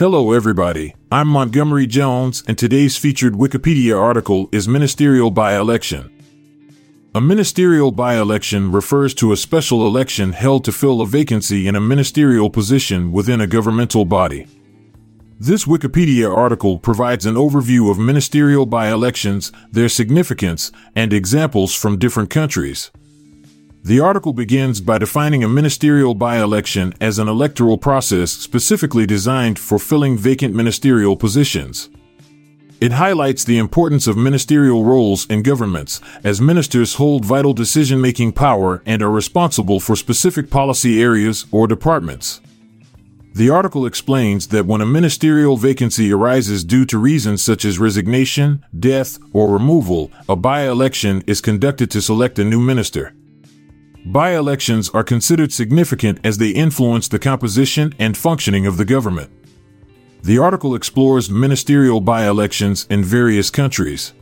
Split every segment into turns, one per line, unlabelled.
Hello, everybody. I'm Montgomery Jones, and today's featured Wikipedia article is Ministerial By Election. A ministerial by election refers to a special election held to fill a vacancy in a ministerial position within a governmental body. This Wikipedia article provides an overview of ministerial by elections, their significance, and examples from different countries. The article begins by defining a ministerial by election as an electoral process specifically designed for filling vacant ministerial positions. It highlights the importance of ministerial roles in governments, as ministers hold vital decision making power and are responsible for specific policy areas or departments. The article explains that when a ministerial vacancy arises due to reasons such as resignation, death, or removal, a by election is conducted to select a new minister. By elections are considered significant as they influence the composition and functioning of the government. The article explores ministerial by elections in various countries.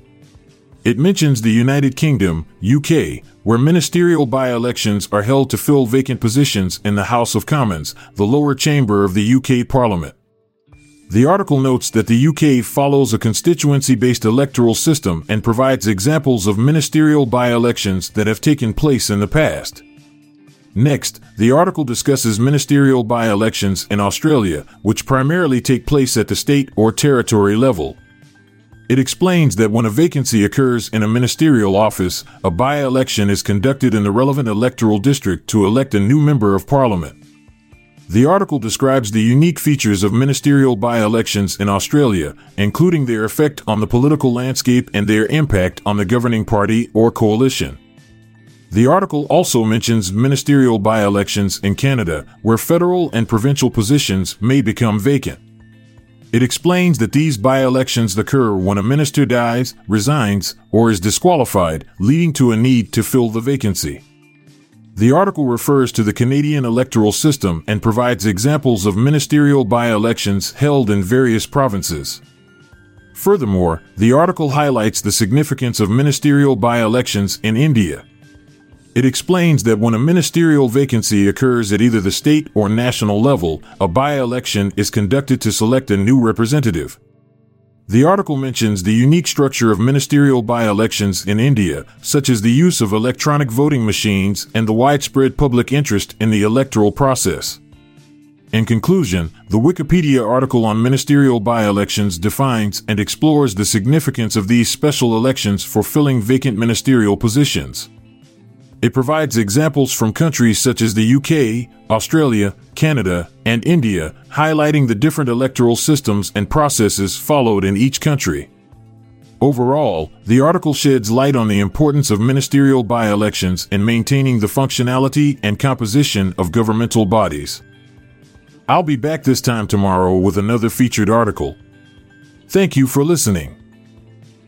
It mentions the United Kingdom, UK, where ministerial by elections are held to fill vacant positions in the House of Commons, the lower chamber of the UK Parliament. The article notes that the UK follows a constituency based electoral system and provides examples of ministerial by elections that have taken place in the past. Next, the article discusses ministerial by elections in Australia, which primarily take place at the state or territory level. It explains that when a vacancy occurs in a ministerial office, a by election is conducted in the relevant electoral district to elect a new member of parliament. The article describes the unique features of ministerial by elections in Australia, including their effect on the political landscape and their impact on the governing party or coalition. The article also mentions ministerial by elections in Canada, where federal and provincial positions may become vacant. It explains that these by elections occur when a minister dies, resigns, or is disqualified, leading to a need to fill the vacancy. The article refers to the Canadian electoral system and provides examples of ministerial by elections held in various provinces. Furthermore, the article highlights the significance of ministerial by elections in India. It explains that when a ministerial vacancy occurs at either the state or national level, a by election is conducted to select a new representative. The article mentions the unique structure of ministerial by elections in India, such as the use of electronic voting machines and the widespread public interest in the electoral process. In conclusion, the Wikipedia article on ministerial by elections defines and explores the significance of these special elections for filling vacant ministerial positions. It provides examples from countries such as the UK, Australia, Canada, and India, highlighting the different electoral systems and processes followed in each country. Overall, the article sheds light on the importance of ministerial by elections in maintaining the functionality and composition of governmental bodies. I'll be back this time tomorrow with another featured article. Thank you for listening.